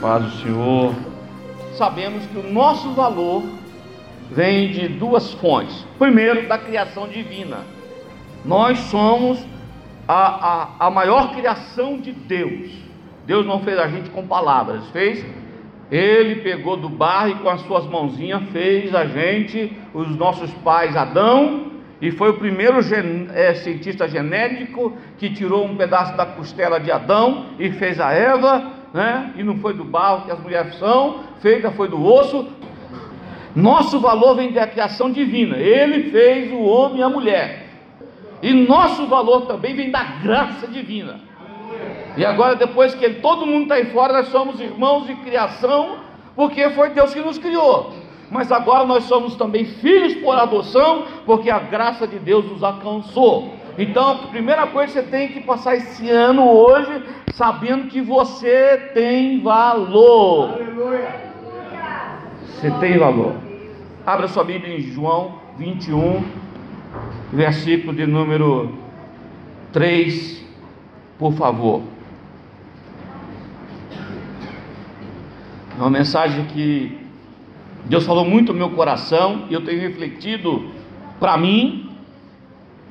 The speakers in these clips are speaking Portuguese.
Paz do Senhor. Sabemos que o nosso valor vem de duas fontes. Primeiro, da criação divina. Nós somos a, a, a maior criação de Deus. Deus não fez a gente com palavras, fez ele pegou do barro e com as suas mãozinhas fez a gente, os nossos pais, Adão, e foi o primeiro gen, é, cientista genético que tirou um pedaço da costela de Adão e fez a Eva, né? E não foi do barro que as mulheres são, feita foi do osso. Nosso valor vem da criação divina. Ele fez o homem e a mulher. E nosso valor também vem da graça divina. E agora, depois que todo mundo está aí fora, nós somos irmãos de criação, porque foi Deus que nos criou. Mas agora nós somos também filhos por adoção, porque a graça de Deus nos alcançou. Então, a primeira coisa que você tem que passar esse ano hoje, sabendo que você tem valor. Aleluia. Você tem valor. Abra sua Bíblia em João 21, versículo de número 3, por favor. É uma mensagem que Deus falou muito no meu coração e eu tenho refletido para mim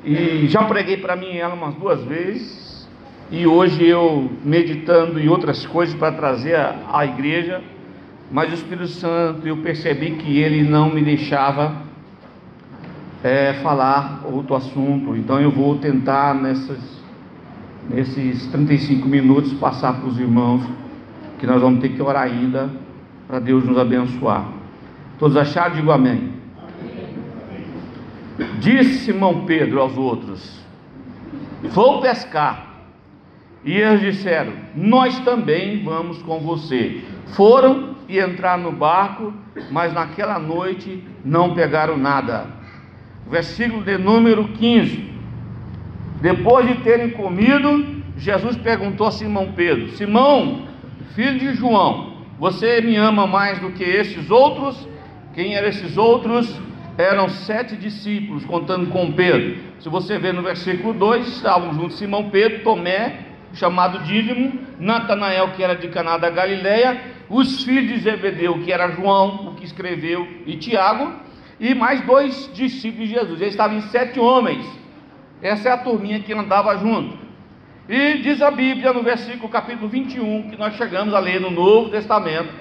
e já preguei para mim ela umas duas vezes e hoje eu meditando em outras coisas para trazer à igreja, mas o Espírito Santo eu percebi que ele não me deixava é, falar outro assunto, então eu vou tentar nessas, nesses 35 minutos passar para os irmãos que nós vamos ter que orar ainda para Deus nos abençoar. Todos acharam? Digo amém. Disse Simão Pedro aos outros: Vou pescar. E eles disseram: Nós também vamos com você. Foram e entraram no barco, mas naquela noite não pegaram nada. Versículo de número 15. Depois de terem comido, Jesus perguntou a Simão Pedro: Simão, filho de João, você me ama mais do que esses outros? Quem eram esses outros? Eram sete discípulos, contando com Pedro. Se você ver no versículo 2, estavam juntos Simão Pedro, Tomé, chamado Dídimo, Natanael, que era de Caná da Galileia, os filhos de Zebedeu, que era João, o que escreveu, e Tiago, e mais dois discípulos de Jesus. Eles estavam em sete homens. Essa é a turminha que andava junto. E diz a Bíblia no versículo capítulo 21, que nós chegamos a ler no Novo Testamento,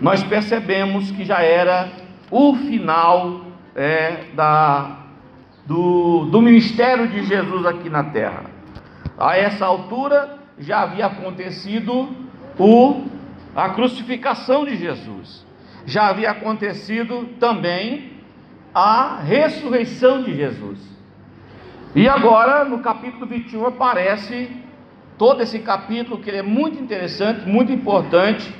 nós percebemos que já era o final é, da, do, do ministério de Jesus aqui na terra. A essa altura já havia acontecido o, a crucificação de Jesus, já havia acontecido também a ressurreição de Jesus. E agora, no capítulo 21, aparece todo esse capítulo que é muito interessante, muito importante,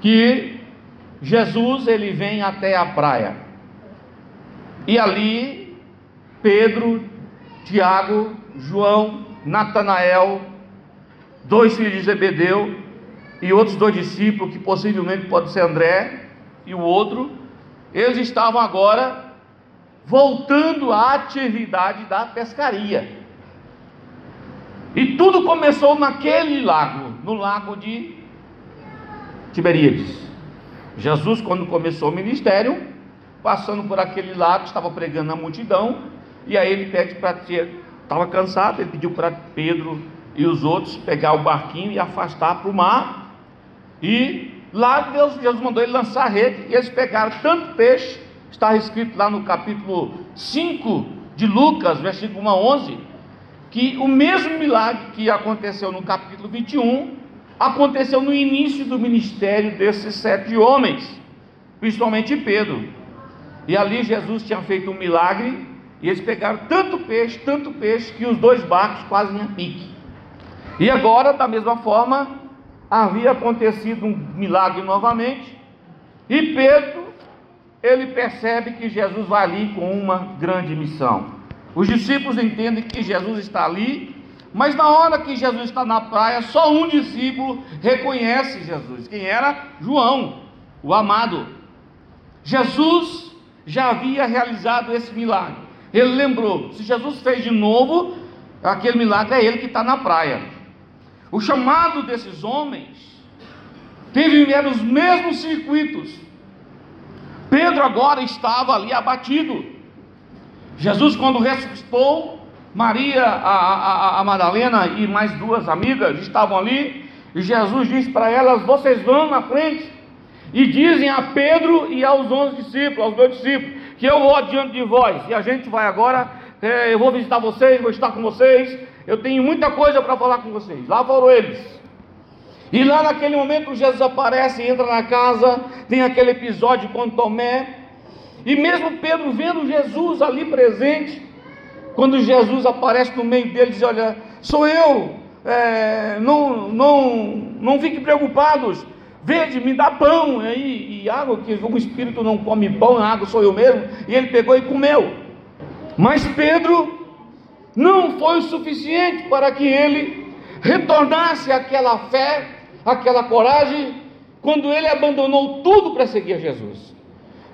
que Jesus ele vem até a praia. E ali Pedro, Tiago, João, Natanael, dois filhos de Zebedeu e outros dois discípulos que possivelmente pode ser André e o outro, eles estavam agora voltando à atividade da pescaria. E tudo começou naquele lago, no lago de Tiberíades. Jesus, quando começou o ministério, passando por aquele lago, estava pregando a multidão, e aí ele pede para estava cansado, ele pediu para Pedro e os outros pegar o barquinho e afastar para o mar. E lá Deus, Jesus mandou ele lançar a rede, e eles pegaram tanto peixe está escrito lá no capítulo 5 de Lucas, versículo 1 a 11, que o mesmo milagre que aconteceu no capítulo 21 aconteceu no início do ministério desses sete homens, principalmente Pedro. E ali Jesus tinha feito um milagre e eles pegaram tanto peixe, tanto peixe, que os dois barcos quase iam pique. E agora, da mesma forma, havia acontecido um milagre novamente, e Pedro ele percebe que Jesus vai ali com uma grande missão. Os discípulos entendem que Jesus está ali, mas na hora que Jesus está na praia, só um discípulo reconhece Jesus. Quem era? João, o amado. Jesus já havia realizado esse milagre. Ele lembrou: se Jesus fez de novo, aquele milagre é ele que está na praia. o chamado desses homens teve os mesmos circuitos. Pedro agora estava ali abatido. Jesus, quando ressuscitou, Maria, a, a, a Madalena e mais duas amigas estavam ali, e Jesus disse para elas: Vocês vão na frente e dizem a Pedro e aos onze discípulos, aos meus discípulos, que eu vou adiante de vós, e a gente vai agora, é, eu vou visitar vocês, vou estar com vocês, eu tenho muita coisa para falar com vocês. Lá foram eles. E lá naquele momento Jesus aparece, entra na casa, tem aquele episódio com Tomé, e mesmo Pedro vendo Jesus ali presente, quando Jesus aparece no meio dele, diz: Olha, sou eu, é, não, não, não fiquem preocupados, vede, me dá pão aí, e água, que o espírito não come pão, água sou eu mesmo, e ele pegou e comeu. Mas Pedro não foi o suficiente para que ele retornasse àquela fé, aquela coragem, quando ele abandonou tudo para seguir Jesus.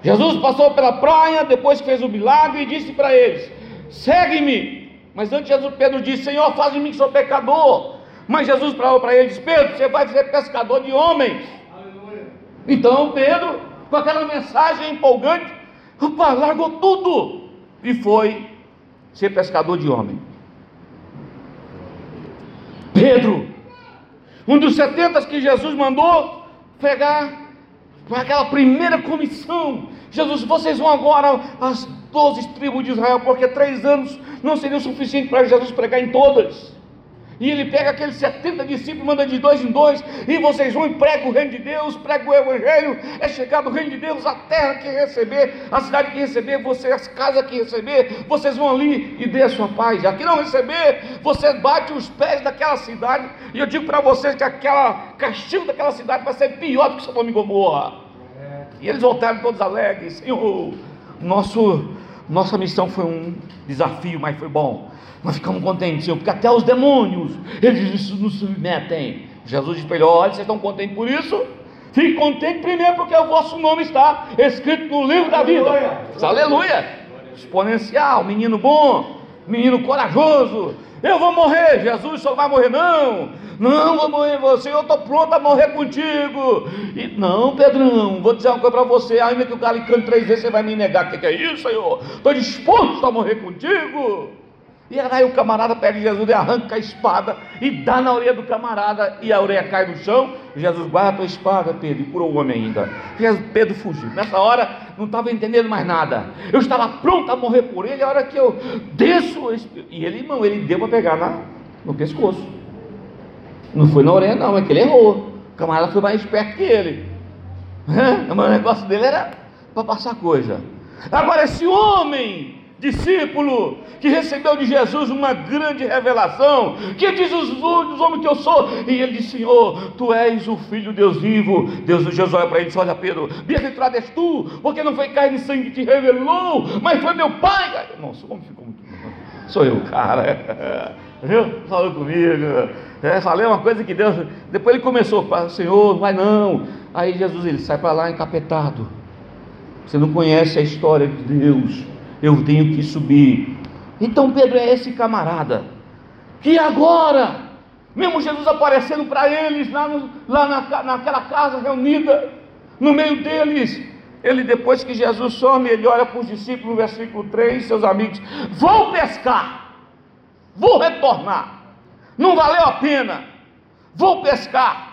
Jesus passou pela praia, depois fez o milagre, e disse para eles: segue-me. Mas antes Jesus, Pedro disse: Senhor, faz de mim que sou pecador. Mas Jesus falou para ele: Pedro, você vai ser pescador de homens. Aleluia. Então Pedro, com aquela mensagem empolgante, opa, largou tudo e foi ser pescador de homem. Pedro, um dos setentas que Jesus mandou pegar com aquela primeira comissão. Jesus, vocês vão agora às doze tribos de Israel, porque três anos não seria suficiente para Jesus pregar em todas. E ele pega aqueles 70 discípulos, manda de dois em dois, e vocês vão e pregam o reino de Deus, pregam o Evangelho, é chegado o reino de Deus, a terra que receber, a cidade que receber, vocês, as casas que receber, vocês vão ali e dê a sua paz. Aqui não receber, você bate os pés daquela cidade, e eu digo para vocês que aquela castigo daquela cidade vai ser pior do que Sodoma e Gomorra. E eles voltaram todos alegres, Senhor, nosso, nossa missão foi um desafio, mas foi bom. Nós ficamos contentes, Senhor, porque até os demônios, eles nos submetem. Jesus disse para ele: olha, vocês estão contentes por isso? Fique contente primeiro, porque o vosso nome está escrito no livro da vida. Aleluia! Aleluia. Exponencial, menino bom, menino corajoso. Eu vou morrer, Jesus só vai morrer, não. Não vou morrer você, eu estou pronto a morrer contigo. E, não, Pedrão, vou dizer uma coisa para você, ainda que o galo cante três vezes, você vai me negar. O que, que é isso, Senhor? Estou disposto a morrer contigo. E aí o camarada pega Jesus e arranca a espada e dá na orelha do camarada e a orelha cai no chão. Jesus guarda a tua espada, Pedro, e curou o homem ainda. Jesus, Pedro fugiu. Nessa hora não estava entendendo mais nada. Eu estava pronto a morrer por ele. A hora que eu desço, e ele não, ele deu para pegar na, no pescoço. Não foi na orelha, não, é que ele errou. O camarada foi mais esperto que ele. Mas o negócio dele era para passar coisa. Agora, esse homem discípulo que recebeu de Jesus uma grande revelação, que diz os, homens que eu sou, e ele disse: Senhor, tu és o Filho de Deus vivo. Deus, Jesus olha para ele e diz: Olha, Pedro, bem-aventurado és tu, porque não foi carne e sangue que te revelou, mas foi meu Pai. Nossa, como ficou muito. Sou eu, cara. Viu? Falou comigo. É, falei uma coisa que Deus. Depois ele começou, Senhor, vai não. Aí Jesus ele sai para lá encapetado. Você não conhece a história de Deus eu tenho que subir. Então Pedro é esse camarada, que agora, mesmo Jesus aparecendo para eles lá, no, lá na, naquela casa reunida, no meio deles, ele depois que Jesus some, ele olha para os discípulos versículo 3, seus amigos, vou pescar, vou retornar, não valeu a pena, vou pescar.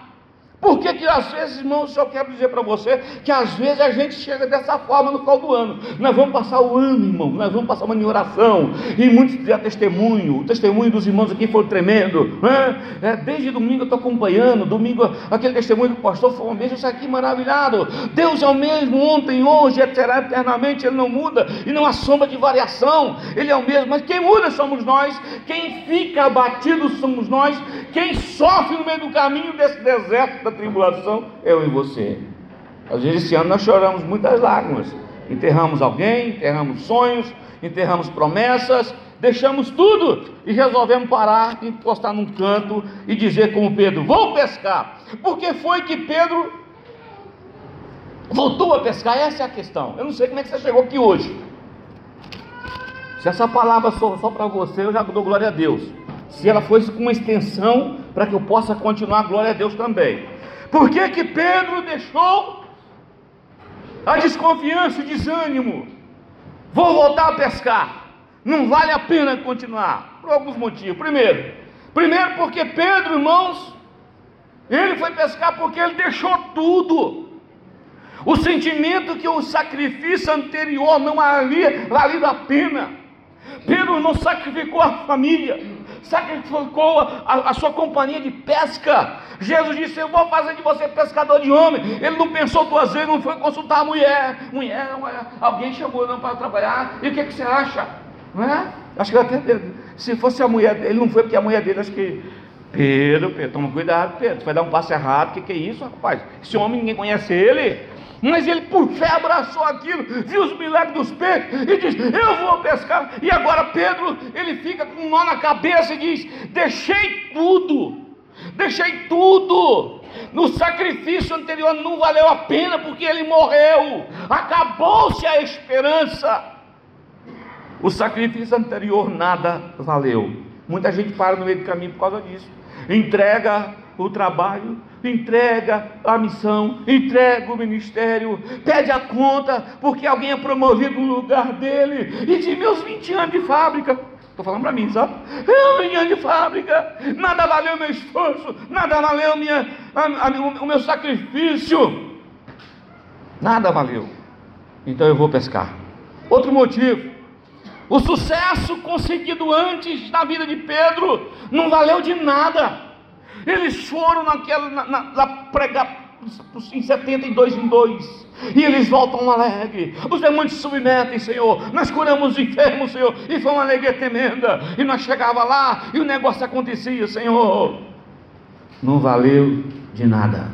Por que, que às vezes, irmãos, eu quero dizer para você que às vezes a gente chega dessa forma no final do ano. Nós vamos passar o ano, irmão, nós vamos passar uma em oração. E muitos tiveram testemunho. O testemunho dos irmãos aqui foi tremendo. Né? É, desde domingo eu estou acompanhando. Domingo, aquele testemunho do pastor foi um beijo, isso aqui maravilhado. Deus é o mesmo ontem, hoje, será eternamente, Ele não muda e não há sombra de variação. Ele é o mesmo, mas quem muda somos nós, quem fica abatido somos nós, quem sofre no meio do caminho desse deserto da tribulação, eu e você. Às vezes esse ano nós choramos muitas lágrimas. Enterramos alguém, enterramos sonhos, enterramos promessas, deixamos tudo e resolvemos parar, encostar num canto e dizer como Pedro: Vou pescar. Porque foi que Pedro voltou a pescar? Essa é a questão. Eu não sei como é que você chegou aqui hoje. Se essa palavra for só para você, eu já dou glória a Deus. Se ela fosse com uma extensão para que eu possa continuar, glória a Deus também. Por que que Pedro deixou a desconfiança, o desânimo? Vou voltar a pescar. Não vale a pena continuar. Por alguns motivos. Primeiro, primeiro porque Pedro, irmãos, ele foi pescar porque ele deixou tudo. O sentimento que o sacrifício anterior não havia valido a pena. Pedro não sacrificou a família, sacrificou a, a, sua companhia de pesca. Jesus disse: Eu vou fazer de você pescador de homem. Ele não pensou duas vezes, não foi consultar a mulher. Mulher, alguém chamou não para trabalhar. E o que, que você acha? Não é? Acho que até se fosse a mulher dele, não foi porque a mulher dele, acho que. Pedro, Pedro, toma cuidado, Pedro, vai dar um passo errado, o que, que é isso, rapaz? Esse homem ninguém conhece ele, mas ele por fé abraçou aquilo, viu os milagres dos peixes e diz: Eu vou pescar. E agora Pedro, ele fica com um nó na cabeça e diz: Deixei tudo, deixei tudo. No sacrifício anterior não valeu a pena porque ele morreu, acabou-se a esperança. O sacrifício anterior nada valeu. Muita gente para no meio do caminho por causa disso. Entrega o trabalho, entrega a missão, entrega o ministério, pede a conta, porque alguém é promovido no lugar dele, e de meus 20 anos de fábrica, estou falando para mim, sabe? Eu 20 anos de fábrica, nada valeu meu esforço, nada valeu minha, a, a, o meu sacrifício, nada valeu. Então eu vou pescar. Outro motivo, o sucesso conseguido antes na vida de Pedro não valeu de nada. Eles foram naquela, na, na, na pregar em 72 em 2. E eles voltam alegre. Os demônios se submetem, Senhor. Nós curamos os enfermos, Senhor. E foi uma alegria tremenda. E nós chegava lá e o negócio acontecia, Senhor. Não valeu de nada.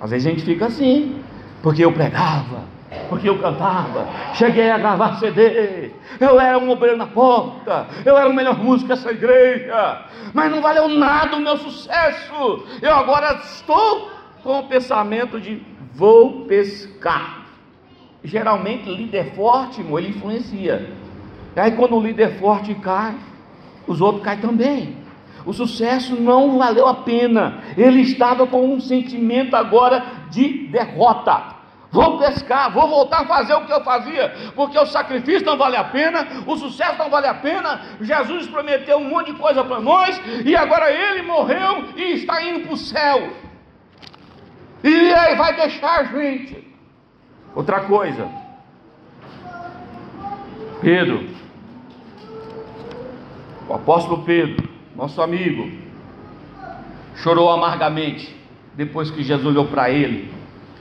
Às vezes a gente fica assim, porque eu pregava, porque eu cantava, cheguei a gravar CD, eu era um obreiro na porta, eu era o melhor músico dessa igreja, mas não valeu nada o meu sucesso. Eu agora estou com o pensamento de vou pescar. Geralmente líder forte, ele influencia. E aí quando o líder forte cai, os outros caem também. O sucesso não valeu a pena. Ele estava com um sentimento agora de derrota. Vou pescar, vou voltar a fazer o que eu fazia, porque o sacrifício não vale a pena, o sucesso não vale a pena. Jesus prometeu um monte de coisa para nós, e agora ele morreu e está indo para o céu. E aí vai deixar a gente. Outra coisa, Pedro, o apóstolo Pedro, nosso amigo, chorou amargamente depois que Jesus olhou para ele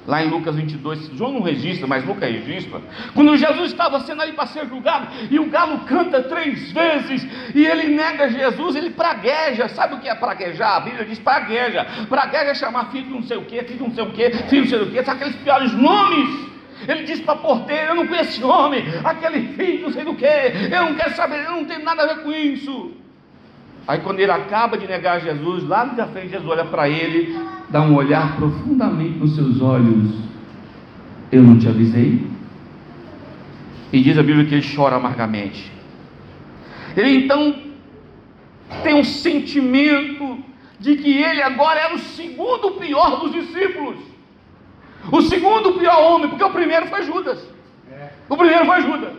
lá em Lucas 22, João não registra, mas Lucas registra. Quando Jesus estava sendo ali para ser julgado, e o galo canta três vezes, e ele nega Jesus, ele pragueja. Sabe o que é praguejar? A Bíblia diz pragueja. Pragueja é chamar filho de não sei o que, filho de não sei o que, filho de não sei o que, são aqueles piores nomes. Ele disse para a porteira: Eu não conheço esse homem, aquele filho, não sei do que, eu não quero saber, eu não tenho nada a ver com isso. Aí quando ele acaba de negar Jesus, lá na frente Jesus olha para ele, dá um olhar profundamente nos seus olhos. Eu não te avisei? E diz a Bíblia que ele chora amargamente. Ele então tem um sentimento de que ele agora era o segundo pior dos discípulos. O segundo pior homem, porque o primeiro foi Judas. O primeiro foi Judas.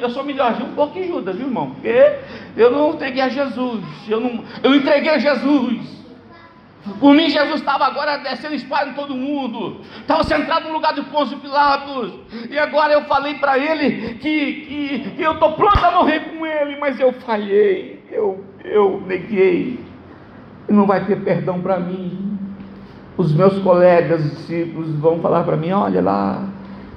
Eu sou melhorzinho um pouco que Judas, viu irmão? Porque eu não entreguei a Jesus. Eu, não, eu entreguei a Jesus. Por mim, Jesus estava agora descendo espada em todo mundo. Estava sentado no lugar de Pôncio Pilatos. E agora eu falei para ele que, que, que eu estou pronto a morrer com ele, mas eu falhei. Eu, eu neguei. Não vai ter perdão para mim. Os meus colegas discípulos vão falar para mim: olha lá,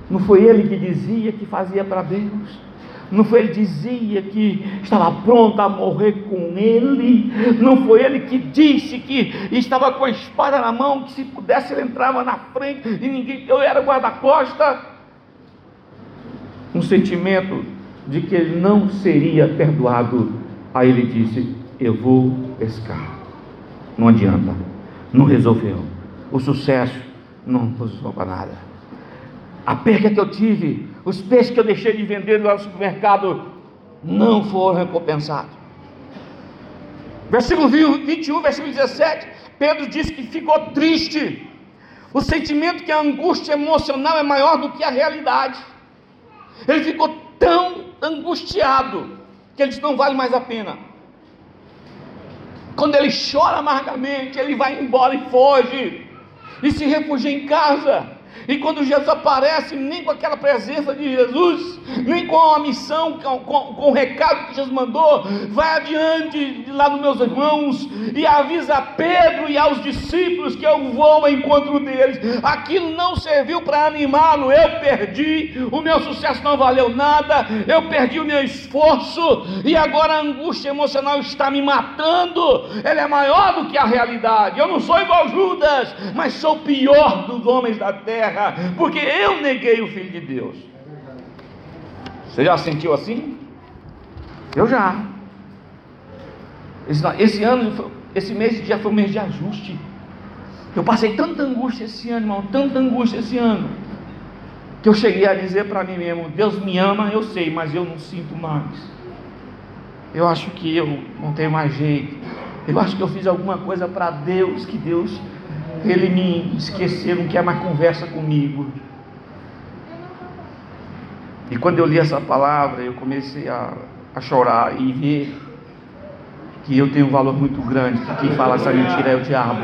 não foi ele que dizia que fazia para Deus. Não foi ele que dizia que estava pronto a morrer com ele. Não foi ele que disse que estava com a espada na mão, que se pudesse ele entrava na frente e ninguém. Eu era guarda-costa. Um sentimento de que ele não seria perdoado. Aí ele disse: Eu vou pescar. Não adianta. Não resolveu. O sucesso não resolveu nada. A perca que eu tive os peixes que eu deixei de vender lá no supermercado não foram recompensados. Versículo 21, versículo 17, Pedro diz que ficou triste. O sentimento que a angústia emocional é maior do que a realidade. Ele ficou tão angustiado que ele disse: não vale mais a pena. Quando ele chora amargamente, ele vai embora e foge, e se refugia em casa. E quando Jesus aparece, nem com aquela presença de Jesus, nem com a missão, com, com, com o recado que Jesus mandou, vai adiante lá nos meus irmãos e avisa a Pedro e aos discípulos que eu vou ao encontro deles. Aquilo não serviu para animá-lo, eu perdi, o meu sucesso não valeu nada, eu perdi o meu esforço e agora a angústia emocional está me matando. Ele é maior do que a realidade. Eu não sou igual Judas, mas sou pior dos homens da terra, porque eu neguei o Filho de Deus. Você já sentiu assim? Eu já. Esse, esse ano, esse mês já foi um mês de ajuste. Eu passei tanta angústia esse ano, irmão, tanta angústia esse ano, que eu cheguei a dizer para mim mesmo: Deus me ama, eu sei, mas eu não sinto mais. Eu acho que eu não tenho mais jeito. Eu acho que eu fiz alguma coisa para Deus, que Deus, Ele me esqueceu, não quer mais conversa comigo. E quando eu li essa palavra, eu comecei a, a chorar e ver que eu tenho um valor muito grande, que quem fala essa mentira é o diabo.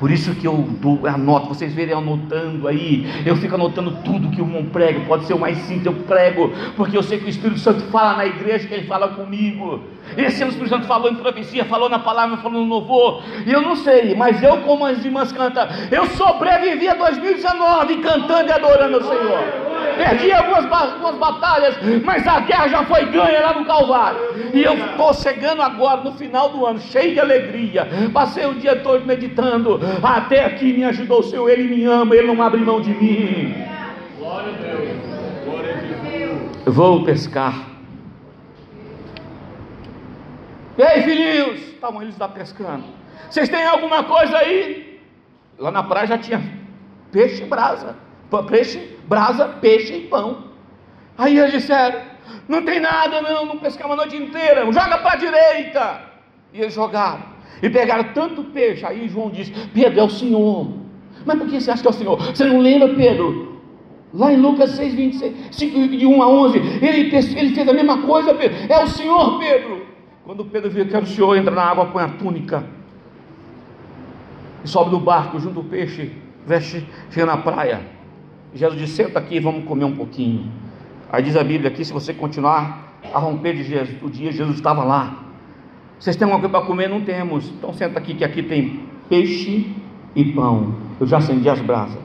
Por isso que eu dou, anoto, vocês verem anotando aí, eu fico anotando tudo que o irmão prega, pode ser o mais simples, eu prego, porque eu sei que o Espírito Santo fala na igreja, que ele fala comigo. Esse ano o Espírito Santo falou em profecia, falou na palavra, falou no louvor, e eu não sei, mas eu, como as irmãs cantam, eu sobrevivi a 2019 cantando e adorando o Senhor perdi algumas, algumas batalhas, mas a guerra já foi ganha lá no Calvário. E eu estou chegando agora no final do ano, cheio de alegria. Passei o dia todo meditando. Até aqui me ajudou o Senhor, Ele me ama, Ele não abre mão de mim. Glória a Deus. Glória a Deus. Vou pescar. Ei, filhinhos, estavam eles lá pescando. Vocês têm alguma coisa aí? Lá na praia já tinha peixe e brasa. Peixe, brasa, peixe e pão. Aí eles disseram: Não tem nada, não, não pescamos a noite inteira, joga para a direita. E eles jogaram. E pegaram tanto peixe. Aí João disse: Pedro, é o Senhor. Mas por que você acha que é o Senhor? Você não lembra, Pedro? Lá em Lucas 6, 26, 5, de 1 a 11, ele, ele fez a mesma coisa, Pedro. É o Senhor, Pedro. Quando Pedro viu que o Senhor, entra na água, põe a túnica. E sobe do barco, junto o peixe, veste, chega na praia. Jesus disse: Senta aqui, vamos comer um pouquinho. Aí diz a Bíblia aqui: se você continuar a romper de Jesus, o dia Jesus estava lá. Vocês têm alguma coisa para comer? Não temos. Então senta aqui, que aqui tem peixe e pão. Eu já acendi as brasas.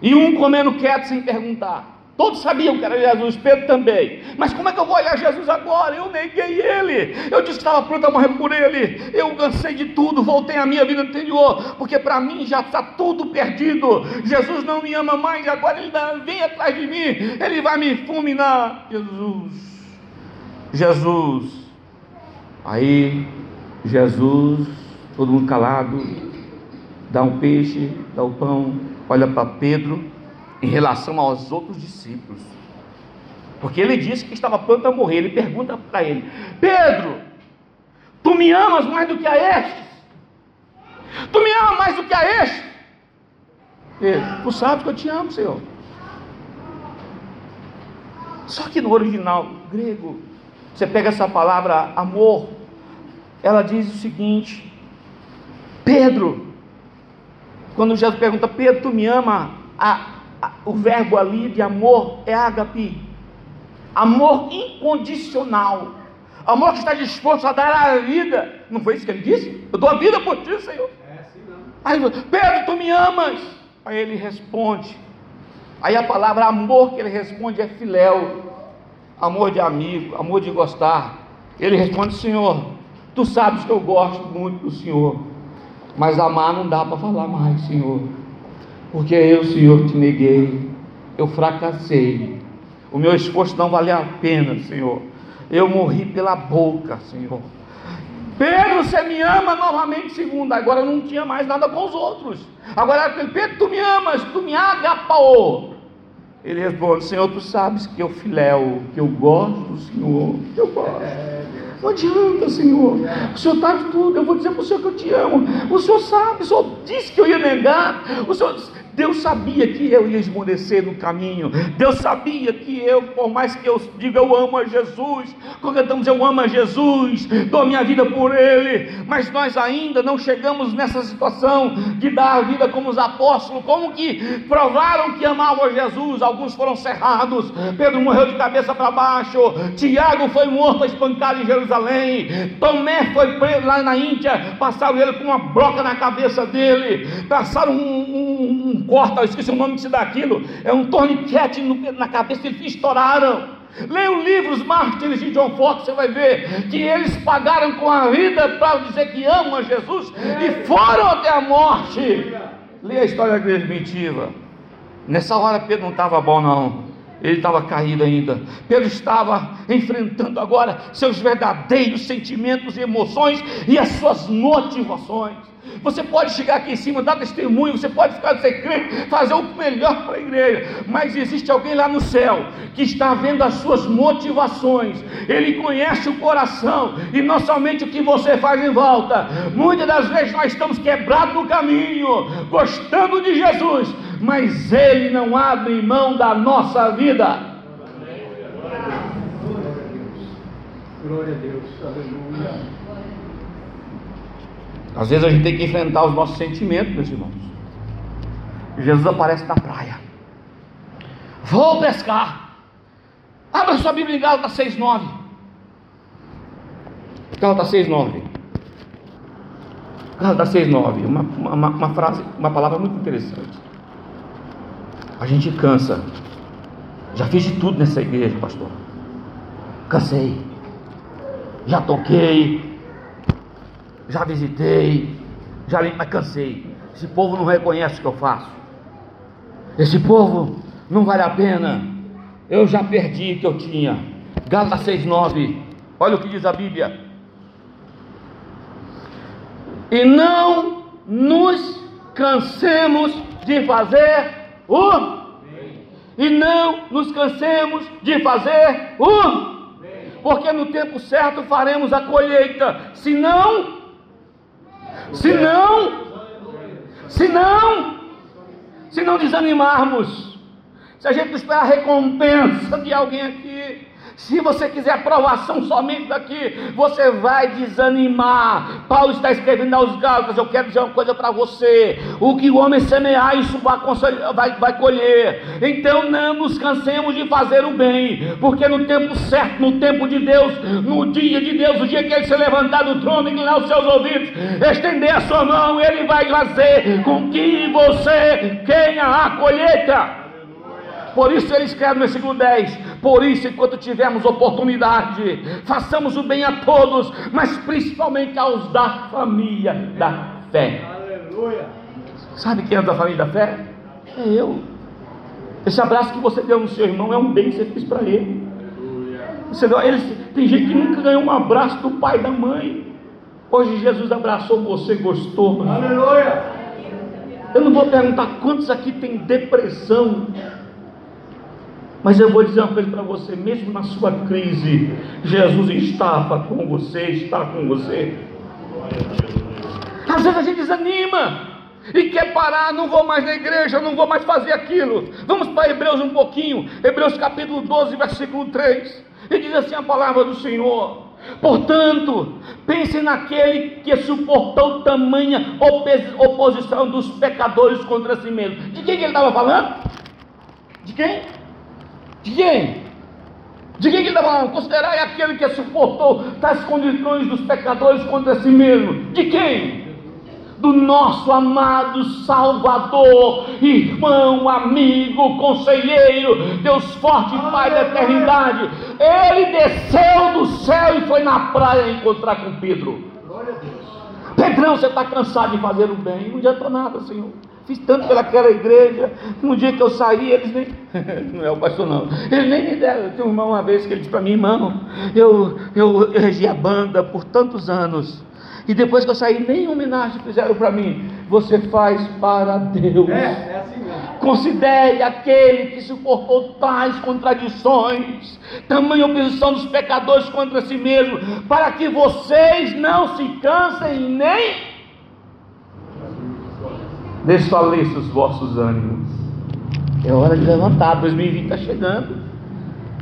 E um comendo quieto sem perguntar. Todos sabiam que era Jesus, Pedro também. Mas como é que eu vou olhar Jesus agora? Eu neguei ele. Eu disse que estava pronto a morrer por ele. Eu cansei de tudo, voltei à minha vida anterior, porque para mim já está tudo perdido. Jesus não me ama mais, agora ele vem atrás de mim, ele vai me fulminar. Jesus, Jesus. Aí, Jesus, todo mundo calado, dá um peixe, dá o um pão, olha para Pedro em relação aos outros discípulos. Porque ele disse que estava pronto a morrer. Ele pergunta para ele: Pedro, tu me amas mais do que a estes? Tu me amas mais do que a este? Pedro, tu sabes que eu te amo, Senhor. Só que no original grego, você pega essa palavra amor, ela diz o seguinte: Pedro, quando Jesus pergunta, Pedro, tu me ama? A, o verbo ali de amor é ágape. Amor incondicional. Amor que está disposto a dar a vida. Não foi isso que ele disse? Eu dou a vida por ti, Senhor. É assim não. Aí, Pedro, tu me amas? Aí ele responde. Aí a palavra amor que ele responde é filéu. Amor de amigo, amor de gostar. Ele responde, Senhor, tu sabes que eu gosto muito do Senhor. Mas amar não dá para falar mais, Senhor porque eu, Senhor, te neguei, eu fracassei, o meu esforço não valeu a pena, Senhor, eu morri pela boca, Senhor. Pedro, você me ama novamente, segundo, agora não tinha mais nada com os outros, agora Pedro, tu me amas, tu me agapou. Ele responde, Senhor, tu sabes que eu filéu, que eu gosto do Senhor, que eu gosto. Não adianta, Senhor. O Senhor de tudo. Eu vou dizer para o Senhor que eu te amo. O Senhor sabe, o Senhor disse que eu ia negar. O Senhor Deus sabia que eu ia esmorecer no caminho. Deus sabia que eu, por mais que eu diga eu amo a Jesus, quando cantamos eu amo a Jesus, dou minha vida por Ele, mas nós ainda não chegamos nessa situação de dar a vida como os apóstolos, como que provaram que amavam a Jesus. Alguns foram cerrados, Pedro morreu de cabeça para baixo, Tiago foi morto, espancado em Jerusalém, Tomé foi preso lá na Índia, passaram ele com uma broca na cabeça dele, passaram um, um, um corta, eu esqueci o nome que se dá aquilo, é um torniquete na cabeça, eles estouraram. Leia o livro Os Mártires de John Fox, você vai ver que eles pagaram com a vida para dizer que amam a Jesus e foram até a morte. Leia a história primitiva. Nessa hora Pedro não estava bom, não. Ele estava caído ainda. Pedro estava enfrentando agora seus verdadeiros sentimentos e emoções e as suas motivações. Você pode chegar aqui em cima, dar testemunho, você pode ficar secreto, fazer o melhor para a igreja, mas existe alguém lá no céu que está vendo as suas motivações, ele conhece o coração e não somente o que você faz em volta. Muitas das vezes nós estamos quebrados no caminho, gostando de Jesus, mas ele não abre mão da nossa vida. Glória a Deus, aleluia. Às vezes a gente tem que enfrentar os nossos sentimentos, meus irmãos. Jesus aparece na praia. Vou pescar. Abra sua Bíblia em Gálatas 6,9. Gálatas 6,9. Gálatas 6,9. Uma, uma, uma frase, uma palavra muito interessante. A gente cansa. Já fiz de tudo nessa igreja, pastor. Cansei. Já toquei, já visitei, já mas cansei. Esse povo não reconhece o que eu faço. Esse povo não vale a pena. Eu já perdi o que eu tinha. Gálatas 6,9. Olha o que diz a Bíblia. E não nos cansemos de fazer o e não nos cansemos de fazer o porque no tempo certo faremos a colheita, se não se não, se não, se não desanimarmos, se a gente esperar a recompensa de alguém aqui, se você quiser aprovação somente daqui, você vai desanimar. Paulo está escrevendo aos Gálatas: Eu quero dizer uma coisa para você: o que o homem semear, isso vai, vai, vai colher. Então não nos cansemos de fazer o bem, porque no tempo certo, no tempo de Deus, no dia de Deus, o dia que ele se levantar do trono e inclinar os seus ouvidos, estender a sua mão, ele vai fazer com que você tenha a colheita. Por isso ele escreve no versículo 10: Por isso, enquanto tivermos oportunidade, façamos o bem a todos, mas principalmente aos da família da fé. Aleluia. Sabe quem é da família da fé? É eu. Esse abraço que você deu no seu irmão é um bem que você fez para ele. Você deu, eles, tem gente que nunca ganhou um abraço do pai e da mãe. Hoje Jesus abraçou você, gostou. Aleluia. Eu não vou perguntar quantos aqui tem depressão mas eu vou dizer uma coisa para você, mesmo na sua crise, Jesus estava com você, está com você. Às vezes a gente desanima e quer parar, não vou mais na igreja, não vou mais fazer aquilo. Vamos para Hebreus um pouquinho, Hebreus capítulo 12, versículo 3. E diz assim a palavra do Senhor: Portanto, pense naquele que suportou tamanha oposição dos pecadores contra si mesmo. De quem que ele estava falando? De quem? De quem? De quem que está falando? Considerai aquele que suportou tais condições dos pecadores contra si mesmo. De quem? Do nosso amado Salvador, irmão, amigo, conselheiro, Deus forte, Pai da eternidade. Ele desceu do céu e foi na praia encontrar com Pedro. Glória a Deus. Pedrão, você está cansado de fazer o bem. Não adiantou nada, Senhor. Fiz tanto pelaquela igreja. No dia que eu saí, eles nem. não é o pastor, não. Eles nem me deram. Tem um irmão uma vez que ele disse para mim, irmão, eu, eu, eu regi a banda por tantos anos. E depois que eu saí, nem homenagem fizeram para mim. Você faz para Deus. É, é assim mesmo. Considere aquele que suportou tais contradições, tamanha oposição dos pecadores contra si mesmo, para que vocês não se cansem nem desfaleçam os vossos ânimos. É hora de levantar, 2020 está chegando.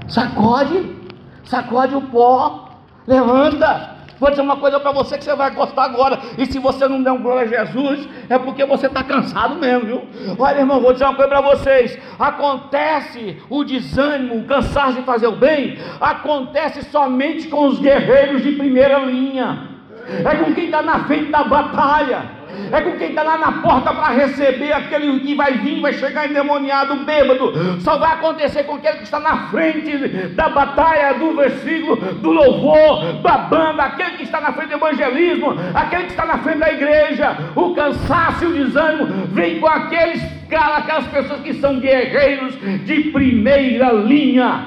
Sacode, sacode o pó, levanta. Vou dizer uma coisa para você que você vai gostar agora. E se você não der um glória a Jesus, é porque você está cansado mesmo, viu? Olha, irmão, vou dizer uma coisa para vocês. Acontece o desânimo, o cansaço de fazer o bem, acontece somente com os guerreiros de primeira linha. É com quem está na frente da batalha é com quem está lá na porta para receber aquele que vai vir, vai chegar endemoniado, bêbado. Só vai acontecer com aquele que está na frente da batalha, do versículo, do louvor, da banda, aquele que está na frente do evangelismo, aquele que está na frente da igreja. O cansaço e o desânimo vem com aqueles, aquelas pessoas que são guerreiros de primeira linha.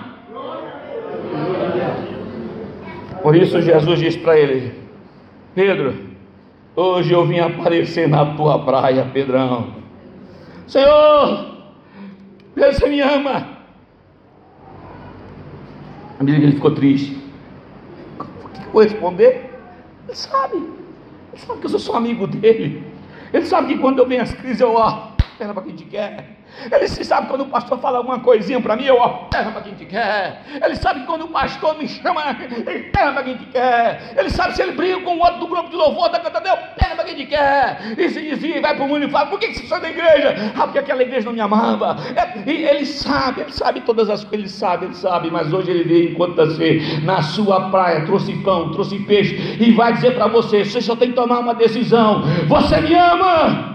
Por isso Jesus diz para ele: Pedro, Hoje eu vim aparecer na tua praia, Pedrão. Senhor, você me ama. A que ele ficou triste. O que eu vou responder? Ele sabe. Ele sabe que eu sou amigo dele. Ele sabe que quando eu venho às crises, eu ó, espera para quem te quer. Ele sabe quando o pastor fala alguma coisinha para mim, eu terra para quem te quer. Ele sabe quando o pastor me chama, ele terra para quem te quer. Ele sabe se ele briga com o outro do grupo de louvor da cantadeu, terra para quem te quer. E se dizia, vai para o mundo e fala, por que, que você sai da igreja? Ah, porque aquela igreja não me amava. É, e ele sabe, ele sabe todas as coisas, ele sabe, ele sabe, mas hoje ele veio enquanto você na sua praia, trouxe pão, trouxe peixe, e vai dizer para você, você só tem que tomar uma decisão. Você me ama!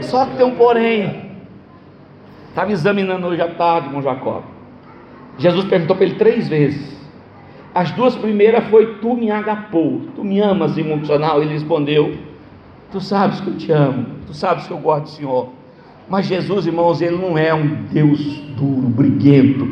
Só que tem um porém. Estava examinando hoje à tarde com Jacó. Jesus perguntou para ele três vezes. As duas primeiras foi: Tu me agapou, tu me amas emocional. Ele respondeu: Tu sabes que eu te amo, tu sabes que eu gosto do Senhor. Mas Jesus, irmãos, ele não é um Deus duro, briguento.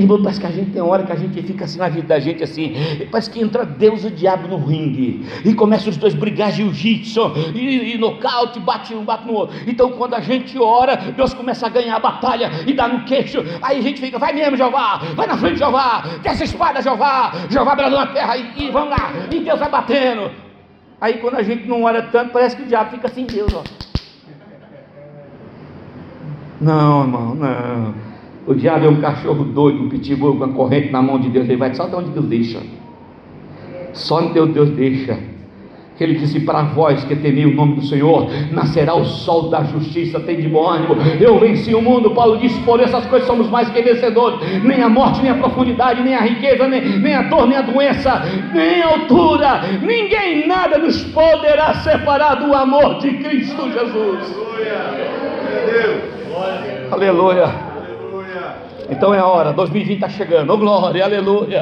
Irmão, parece que a gente tem hora que a gente fica assim na vida da gente assim. Parece que entra Deus e o diabo no ringue. E começam os dois brigar jiu-jitsu. E, e nocaute, bate um, bate no outro. Então quando a gente ora, Deus começa a ganhar a batalha e dá no queixo. Aí a gente fica, vai mesmo, Jeová, vai na frente, Jeová, desce a espada, Jeová, Jeová bradou na terra e, e vamos lá. E Deus vai batendo. Aí quando a gente não ora tanto, parece que o diabo fica assim, Deus, ó. Não, irmão, não. O diabo é um cachorro doido, um pitbull com uma corrente na mão de Deus. Ele vai só de onde Deus deixa. Só onde Deus deixa. Ele disse para vós que temei o nome do Senhor, nascerá o sol da justiça, tem de bom ânimo. Eu venci o mundo. Paulo disse: por essas coisas somos mais que vencedores. Nem a morte, nem a profundidade, nem a riqueza, nem, nem a dor, nem a doença, nem a altura, ninguém nada nos poderá separar do amor de Cristo Jesus. Aleluia. Aleluia. Então é a hora, 2020 está chegando, oh glória, aleluia.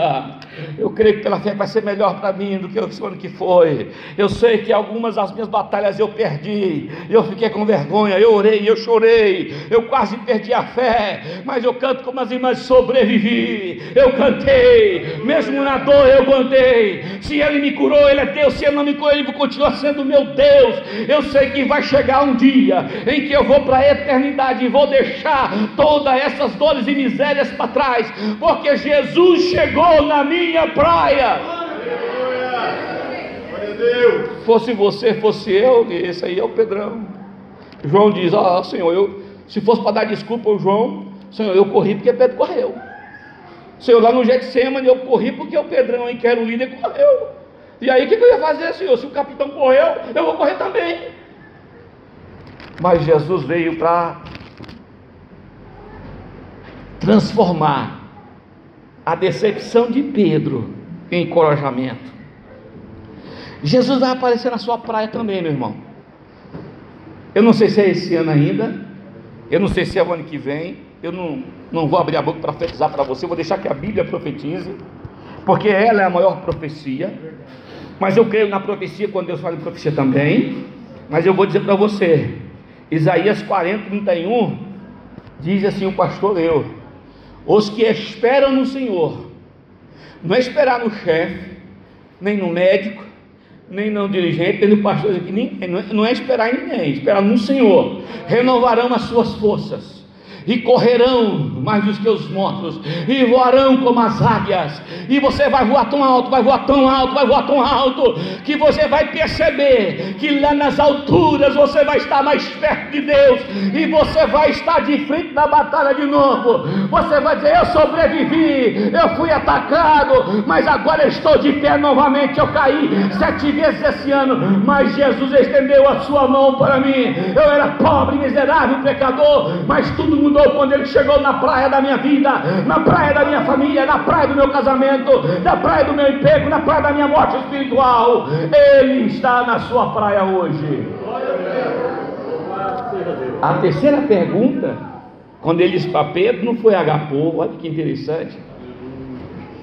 Eu creio que pela fé vai ser melhor para mim do que o ano que foi. Eu sei que algumas das minhas batalhas eu perdi, eu fiquei com vergonha, eu orei, eu chorei, eu quase perdi a fé, mas eu canto como as irmãs, sobrevivi. Eu cantei, mesmo na dor eu cantei. Se Ele me curou, Ele é Deus. Se Ele não me curou, Ele continua sendo meu Deus. Eu sei que vai chegar um dia em que eu vou para a eternidade e vou deixar todas essas dores e misérias para trás, porque Jesus chegou na minha minha praia. Fosse você, fosse eu, esse aí é o Pedrão. João diz: Ah, Senhor, eu, se fosse para dar desculpa ao João, Senhor, eu corri porque Pedro correu. Senhor, lá no Getsemane eu corri porque o Pedrão, aí, que era o líder, correu. E aí o que, que eu ia fazer, Senhor? Se o capitão correu, eu vou correr também. Mas Jesus veio para transformar a decepção de Pedro em encorajamento. Jesus vai aparecer na sua praia também, meu irmão. Eu não sei se é esse ano ainda, eu não sei se é o ano que vem, eu não, não vou abrir a boca para profetizar para você, vou deixar que a Bíblia profetize, porque ela é a maior profecia. Mas eu creio na profecia quando Deus fala em profecia também. Mas eu vou dizer para você, Isaías 40, 31, diz assim o pastor eu. Os que esperam no Senhor, não é esperar no chefe, nem no médico, nem não dirigente, nem no pastor não é, não é esperar em ninguém, esperar no Senhor. Renovarão as suas forças e correrão mais do que os mortos, e voarão como as águias, e você vai voar tão alto, vai voar tão alto, vai voar tão alto, que você vai perceber que lá nas alturas você vai estar mais perto de Deus, e você vai estar de frente na batalha de novo. Você vai dizer: Eu sobrevivi, eu fui atacado, mas agora estou de pé novamente. Eu caí sete vezes esse ano, mas Jesus estendeu a sua mão para mim. Eu era pobre, miserável, pecador, mas tudo mudou quando ele chegou na praia da minha vida, na praia da minha família, na praia do meu casamento, na praia do meu emprego, na praia da minha morte espiritual. Ele está na sua praia hoje. A terceira pergunta, quando ele disse para Pedro, não foi agapô, olha que interessante.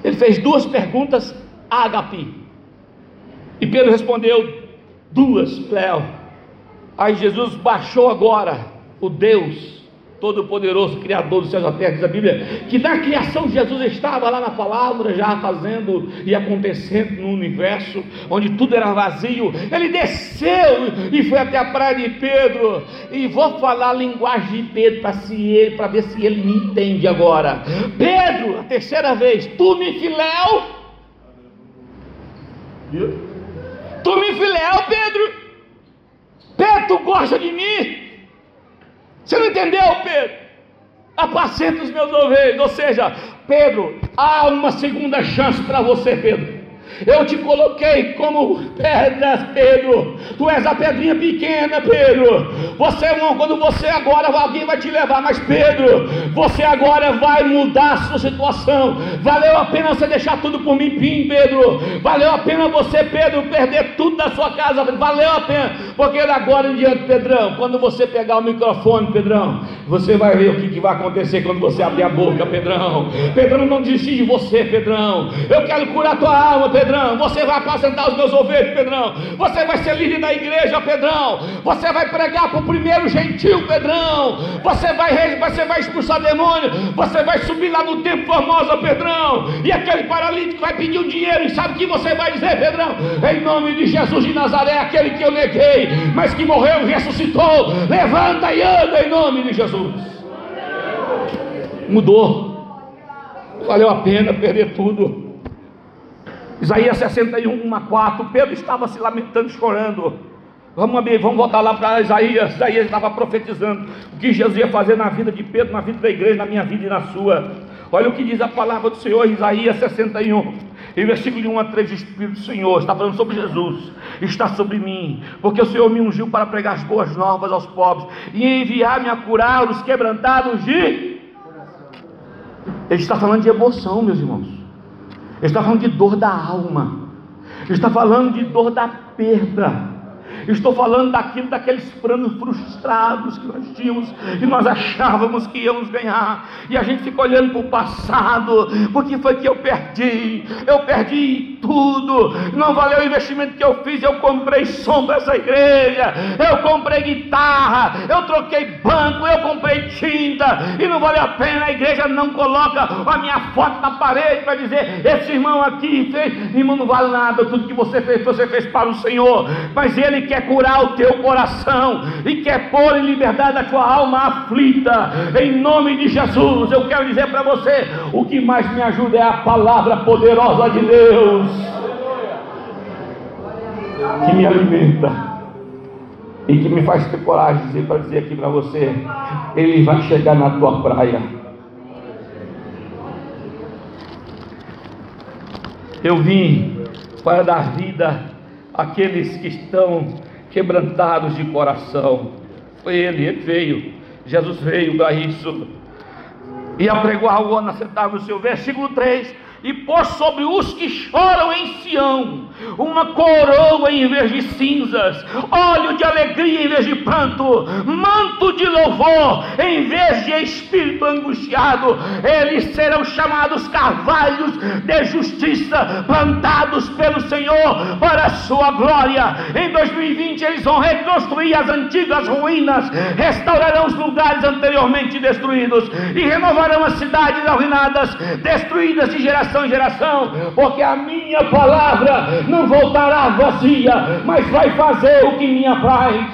Ele fez duas perguntas a agapi. E Pedro respondeu duas, Cléo. Aí Jesus baixou agora, o Deus Todo-Poderoso, Criador dos céus e da terra, diz a Bíblia, que na criação Jesus estava lá na palavra, já fazendo e acontecendo no universo, onde tudo era vazio. Ele desceu e foi até a praia de Pedro. E vou falar a linguagem de Pedro para se para ver se ele me entende agora. Pedro, a terceira vez, tu me filéu. Tu me filéu, Pedro. Pedro, tu gosta de mim? Você não entendeu, Pedro? Apacenta os meus ovelhos. Ou seja, Pedro, há uma segunda chance para você, Pedro. Eu te coloquei como pedras, Pedro. Tu és a pedrinha pequena, Pedro. Você, quando você agora, alguém vai te levar, mas Pedro, você agora vai mudar a sua situação. Valeu a pena você deixar tudo por mim, Pim, Pedro. Valeu a pena você, Pedro, perder tudo da sua casa. Valeu a pena, porque agora em diante, Pedrão, quando você pegar o microfone, Pedrão, você vai ver o que, que vai acontecer quando você abrir a boca, Pedrão. Pedrão, não desiste de você, Pedrão. Eu quero curar tua alma, Pedrão. Pedrão. Você vai apacentar os meus ovelhos, Pedrão. Você vai ser líder da igreja, Pedrão. Você vai pregar para o primeiro gentil, Pedrão. Você vai, você vai expulsar demônio. Você vai subir lá no templo formosa, Pedrão. E aquele paralítico vai pedir o um dinheiro. E sabe o que você vai dizer, Pedrão? Em nome de Jesus de Nazaré, aquele que eu neguei, mas que morreu e ressuscitou. Levanta e anda em nome de Jesus. Mudou. Valeu a pena perder tudo. Isaías 61, 1 a 4. Pedro estava se lamentando, chorando. Vamos abrir, vamos voltar lá para Isaías. Isaías estava profetizando o que Jesus ia fazer na vida de Pedro, na vida da igreja, na minha vida e na sua. Olha o que diz a palavra do Senhor, Isaías 61, em versículo 1 a 3, o Espírito do Senhor está falando sobre Jesus, está sobre mim, porque o Senhor me ungiu para pregar as boas novas aos pobres e enviar-me a curar os quebrantados de. Ele está falando de emoção, meus irmãos. Ele está falando de dor da alma. Ele está falando de dor da perda. Estou falando daquilo, daqueles planos frustrados que nós tínhamos e nós achávamos que íamos ganhar, e a gente fica olhando para o passado, porque foi que eu perdi, eu perdi tudo, não valeu o investimento que eu fiz, eu comprei som para essa igreja, eu comprei guitarra, eu troquei banco, eu comprei tinta, e não valeu a pena, a igreja não coloca a minha foto na parede para dizer, esse irmão aqui fez, irmão, não vale nada, tudo que você fez, você fez para o Senhor, mas ele quer curar o teu coração e quer pôr em liberdade a tua alma aflita, em nome de Jesus. Eu quero dizer para você: o que mais me ajuda é a palavra poderosa de Deus, que me alimenta e que me faz ter coragem para dizer aqui para você: Ele vai chegar na tua praia. Eu vim para dar vida aqueles que estão quebrantados de coração. Foi ele, ele veio. Jesus veio para isso. E apregoar o ano aceitável o seu. Versículo 3 e pôs sobre os que choram em Sião uma coroa em vez de cinzas, óleo de alegria em vez de pranto, manto de louvor em vez de espírito angustiado. Eles serão chamados carvalhos de justiça, plantados pelo Senhor para a sua glória. Em 2020 eles vão reconstruir as antigas ruínas, restaurarão os lugares anteriormente destruídos e renovarão as cidades arruinadas, destruídas de geração geração em geração, porque a minha palavra não voltará vazia, mas vai fazer o que minha paz.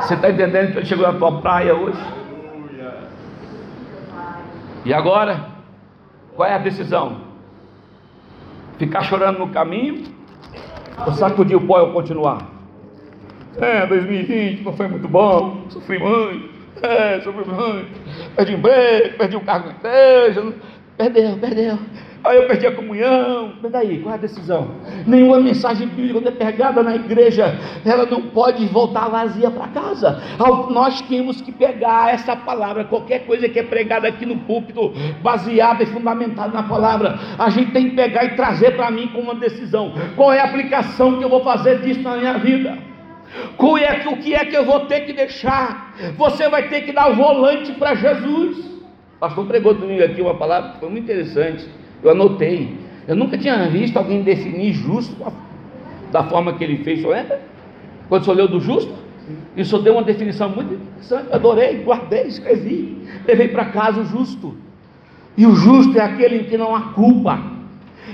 Você está entendendo que ele chegou na tua praia hoje? E agora, qual é a decisão? Ficar chorando no caminho ou sacudir o pó e continuar? É, 2020 não foi muito bom, sofri muito, é, sofri muito, perdi emprego, perdi o cargo na igreja, perdeu, perdeu. Aí eu perdi a comunhão. Mas daí, qual é a decisão? Nenhuma mensagem bíblica, quando é pegada na igreja, ela não pode voltar vazia para casa. Nós temos que pegar essa palavra, qualquer coisa que é pregada aqui no púlpito, baseada e fundamentada na palavra, a gente tem que pegar e trazer para mim como uma decisão. Qual é a aplicação que eu vou fazer disso na minha vida? Qual é, o que é que eu vou ter que deixar? Você vai ter que dar o volante para Jesus. Pastor pregou domingo aqui uma palavra que foi muito interessante eu anotei. Eu nunca tinha visto alguém definir justo da forma que ele fez. Você lembra? Quando você leu do justo? Isso deu uma definição muito interessante. Eu adorei, guardei, escrevi. Levei para casa o justo. E o justo é aquele em que não há culpa.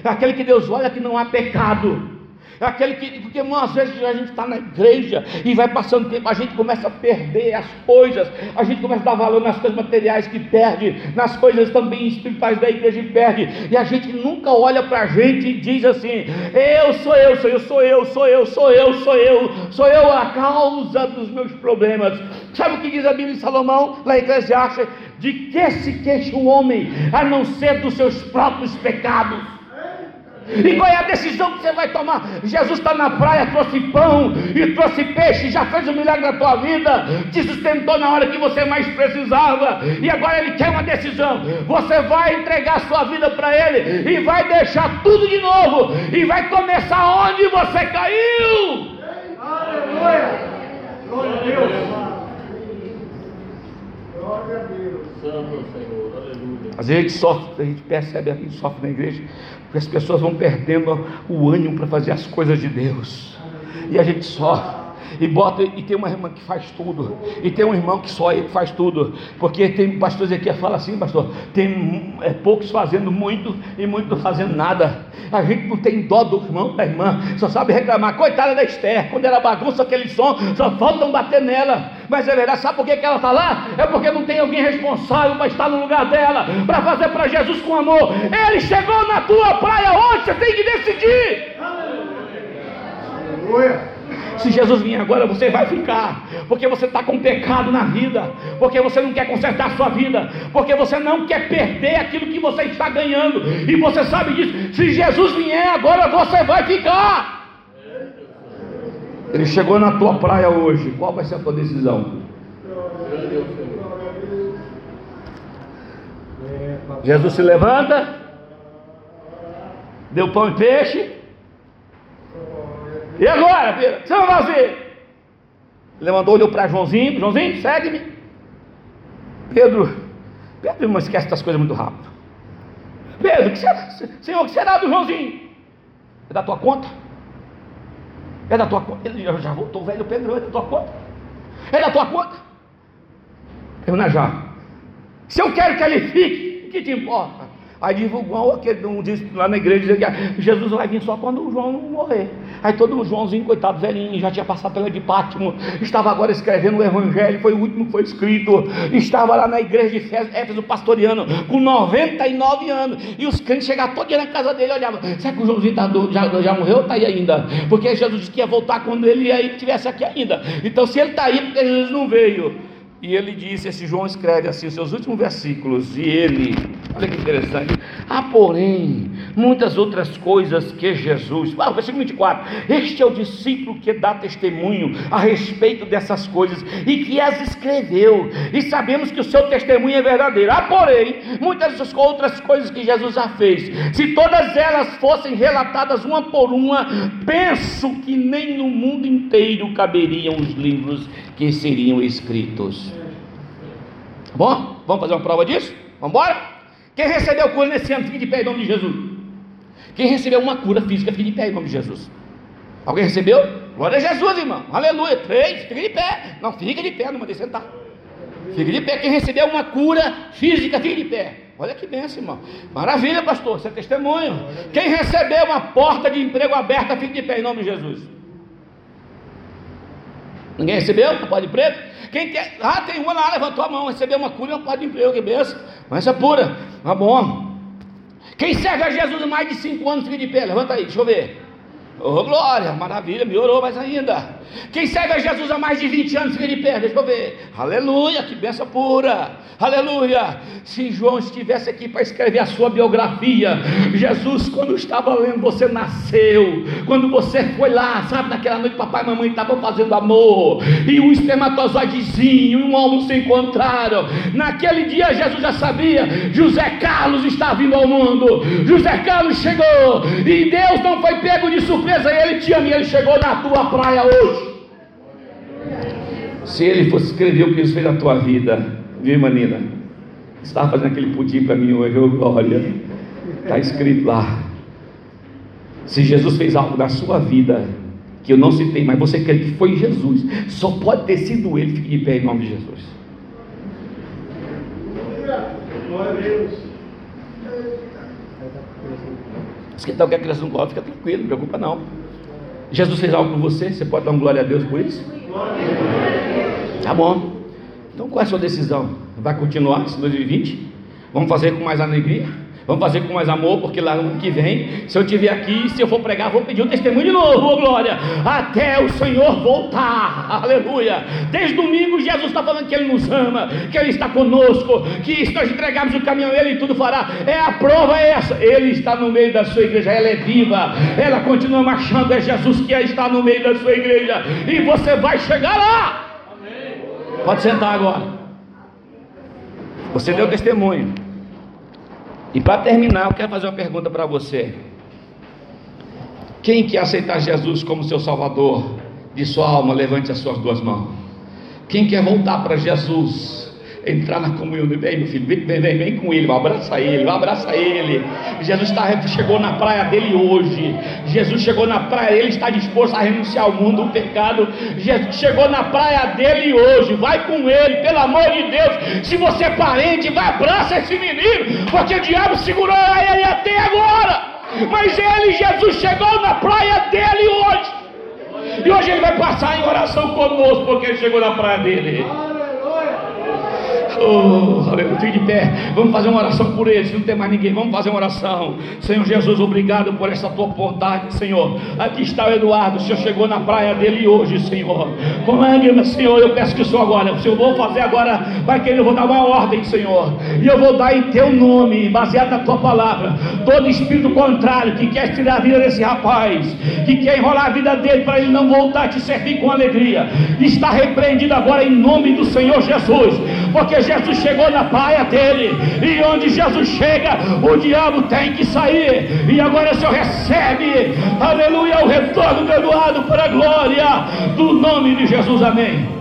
É aquele que Deus olha que não há pecado. É aquele que, porque às vezes a gente está na igreja e vai passando tempo, a gente começa a perder as coisas, a gente começa a dar valor nas coisas materiais que perde, nas coisas também espirituais da igreja e perde, e a gente nunca olha para a gente e diz assim: eu sou eu, sou eu, sou eu, sou eu, sou eu, sou eu, sou eu a causa dos meus problemas. Sabe o que diz a Bíblia de Salomão, lá em Eclesiastes? De que se queixa o homem, a não ser dos seus próprios pecados? E qual é a decisão que você vai tomar? Jesus está na praia, trouxe pão e trouxe peixe, já fez um milagre na tua vida, te sustentou na hora que você mais precisava, e agora Ele quer uma decisão. Você vai entregar a sua vida para Ele e vai deixar tudo de novo, e vai começar onde você caiu. Aleluia! Glória a Deus! Glória a Deus! Santo Senhor. Às vezes a gente sofre, a gente percebe, a gente sofre na igreja porque as pessoas vão perdendo o ânimo para fazer as coisas de Deus. E a gente sofre e bota e tem uma irmã que faz tudo e tem um irmão que só ele faz tudo porque tem pastores aqui que fala assim pastor tem é, poucos fazendo muito e muitos fazendo nada. A gente não tem dó do irmão da irmã só sabe reclamar. Coitada da Esther quando ela bagunça aquele som só faltam bater nela. Mas é verdade sabe por que, que ela está lá? É porque não tem alguém responsável para estar no lugar dela para fazer para Jesus com amor. Ele chegou na tua praia hoje você tem que decidir. Aleluia se Jesus vir agora, você vai ficar, porque você está com pecado na vida, porque você não quer consertar a sua vida, porque você não quer perder aquilo que você está ganhando, e você sabe disso. Se Jesus vier agora, você vai ficar. Ele chegou na tua praia hoje, qual vai ser a tua decisão? Jesus se levanta, deu pão e peixe, e agora, Pedro? O que você vai fazer? Levantou, olhou para Joãozinho. Joãozinho, segue-me. Pedro, Pedro não esquece das coisas muito rápido. Pedro, que será, Senhor, o que será do Joãozinho? É da tua conta? É da tua conta? Ele já, voltou, velho Pedro, é da tua conta? É da tua conta? Termina já. Se eu quero que ele fique, o que te importa? Aí divulgou aquele um disse lá na igreja que Jesus vai vir só quando o João morrer. Aí todo o Joãozinho, coitado, velhinho, já tinha passado pela de Pátimo, estava agora escrevendo o Evangelho, foi o último que foi escrito, estava lá na igreja de Éfeso pastoreando, com 99 anos, e os crentes chegavam todo dia na casa dele olhavam, será que o Joãozinho tá já, já morreu ou está aí ainda? Porque Jesus disse que ia voltar quando ele estivesse aqui ainda. Então se ele está aí, porque Jesus não veio. E ele disse, esse João escreve assim, os seus últimos versículos, e ele, olha que interessante, há porém muitas outras coisas que Jesus, ah, versículo 24, este é o discípulo que dá testemunho a respeito dessas coisas e que as escreveu, e sabemos que o seu testemunho é verdadeiro, há porém muitas outras coisas que Jesus já fez, se todas elas fossem relatadas uma por uma, penso que nem no mundo inteiro caberiam os livros que seriam escritos. Bom? Vamos fazer uma prova disso? Vamos embora? Quem recebeu cura nesse ano, fique de pé em nome de Jesus. Quem recebeu uma cura física, fique de pé em nome de Jesus. Alguém recebeu? Glória a Jesus, irmão. Aleluia. Três, fique de pé. Não, fique de pé, não mandei sentar. Fique de pé. Quem recebeu uma cura física, fique de pé. Olha que benção, irmão. Maravilha, pastor, você é testemunho. Quem recebeu uma porta de emprego aberta, fique de pé em nome de Jesus. Ninguém recebeu uma porta de emprego? Quem quer? Ah, tem uma lá, levantou a mão, recebeu uma cura uma porta de emprego, que benção. Mas é pura, tá bom. Quem serve a Jesus mais de cinco anos, fique de pé, levanta aí, deixa eu ver. Oh, glória, maravilha, melhorou mais ainda. Quem segue a Jesus há mais de 20 anos, fica de pé, deixa eu ver. Aleluia, que benção pura. Aleluia. Se João estivesse aqui para escrever a sua biografia, Jesus, quando estava lendo, você nasceu. Quando você foi lá, sabe, naquela noite, papai e mamãe estavam fazendo amor, e um espermatozoidezinho e um óvulo se encontraram. Naquele dia, Jesus já sabia: José Carlos está vindo ao mundo. José Carlos chegou, e Deus não foi pego de surpresa, ele te ama, ele chegou na tua praia hoje. Se ele fosse escrever o que ele fez na tua vida, viu, Manina? Estava fazendo aquele pudim para mim hoje, glória. Está escrito lá. Se Jesus fez algo na sua vida, que eu não citei, mas você crê que foi Jesus, só pode ter sido ele, fique de pé em nome de Jesus. Glória a Deus. Se então quer que a criança não gosta, fica tranquilo, não preocupa não. Jesus fez algo com você, você pode dar um glória a Deus por isso? Tá bom. Então qual é a sua decisão? Vai continuar esse 2020? Vamos fazer com mais alegria? Vamos fazer com mais amor, porque lá no ano que vem, se eu estiver aqui, se eu for pregar, vou pedir um testemunho de novo, oh glória, até o Senhor voltar, aleluia. Desde domingo, Jesus está falando que Ele nos ama, que Ele está conosco, que se nós entregarmos o caminho Ele, tudo fará. É a prova é essa, Ele está no meio da sua igreja, ela é viva, ela continua marchando, é Jesus que está no meio da sua igreja, e você vai chegar lá. Pode sentar agora. Você deu testemunho. E para terminar, eu quero fazer uma pergunta para você. Quem quer aceitar Jesus como seu Salvador de sua alma, levante as suas duas mãos. Quem quer voltar para Jesus, entrar na comunhão, vem meu filho, vem, vem, vem, com ele, abraça ele, abraça ele. Jesus está, chegou na praia dele hoje. Jesus chegou na praia, ele está disposto a renunciar ao mundo, o pecado. Jesus chegou na praia dele hoje. Vai com ele, pelo amor de Deus. Se você é parente, vai abraça esse menino, porque o diabo segurou ele até agora. Mas ele, Jesus, chegou na praia dele hoje. E hoje ele vai passar em oração conosco, porque ele chegou na praia dele. Oh, aleluia, fique de pé. Vamos fazer uma oração por eles. Não tem mais ninguém. Vamos fazer uma oração. Senhor Jesus, obrigado por essa tua bondade, Senhor. Aqui está o Eduardo. O Senhor chegou na praia dele hoje, Senhor. Com lágrimas, Senhor, eu peço que o Senhor agora. O Senhor vou fazer agora. Vai querer, eu vou dar uma ordem, Senhor. E eu vou dar em teu nome, baseado na tua palavra. Todo espírito contrário que quer tirar a vida desse rapaz, que quer enrolar a vida dele para ele não voltar a te servir com alegria, está repreendido agora em nome do Senhor Jesus. Porque Jesus chegou na praia dele, e onde Jesus chega, o diabo tem que sair. E agora o Senhor recebe, aleluia, o retorno do Eduardo para a glória do nome de Jesus, amém.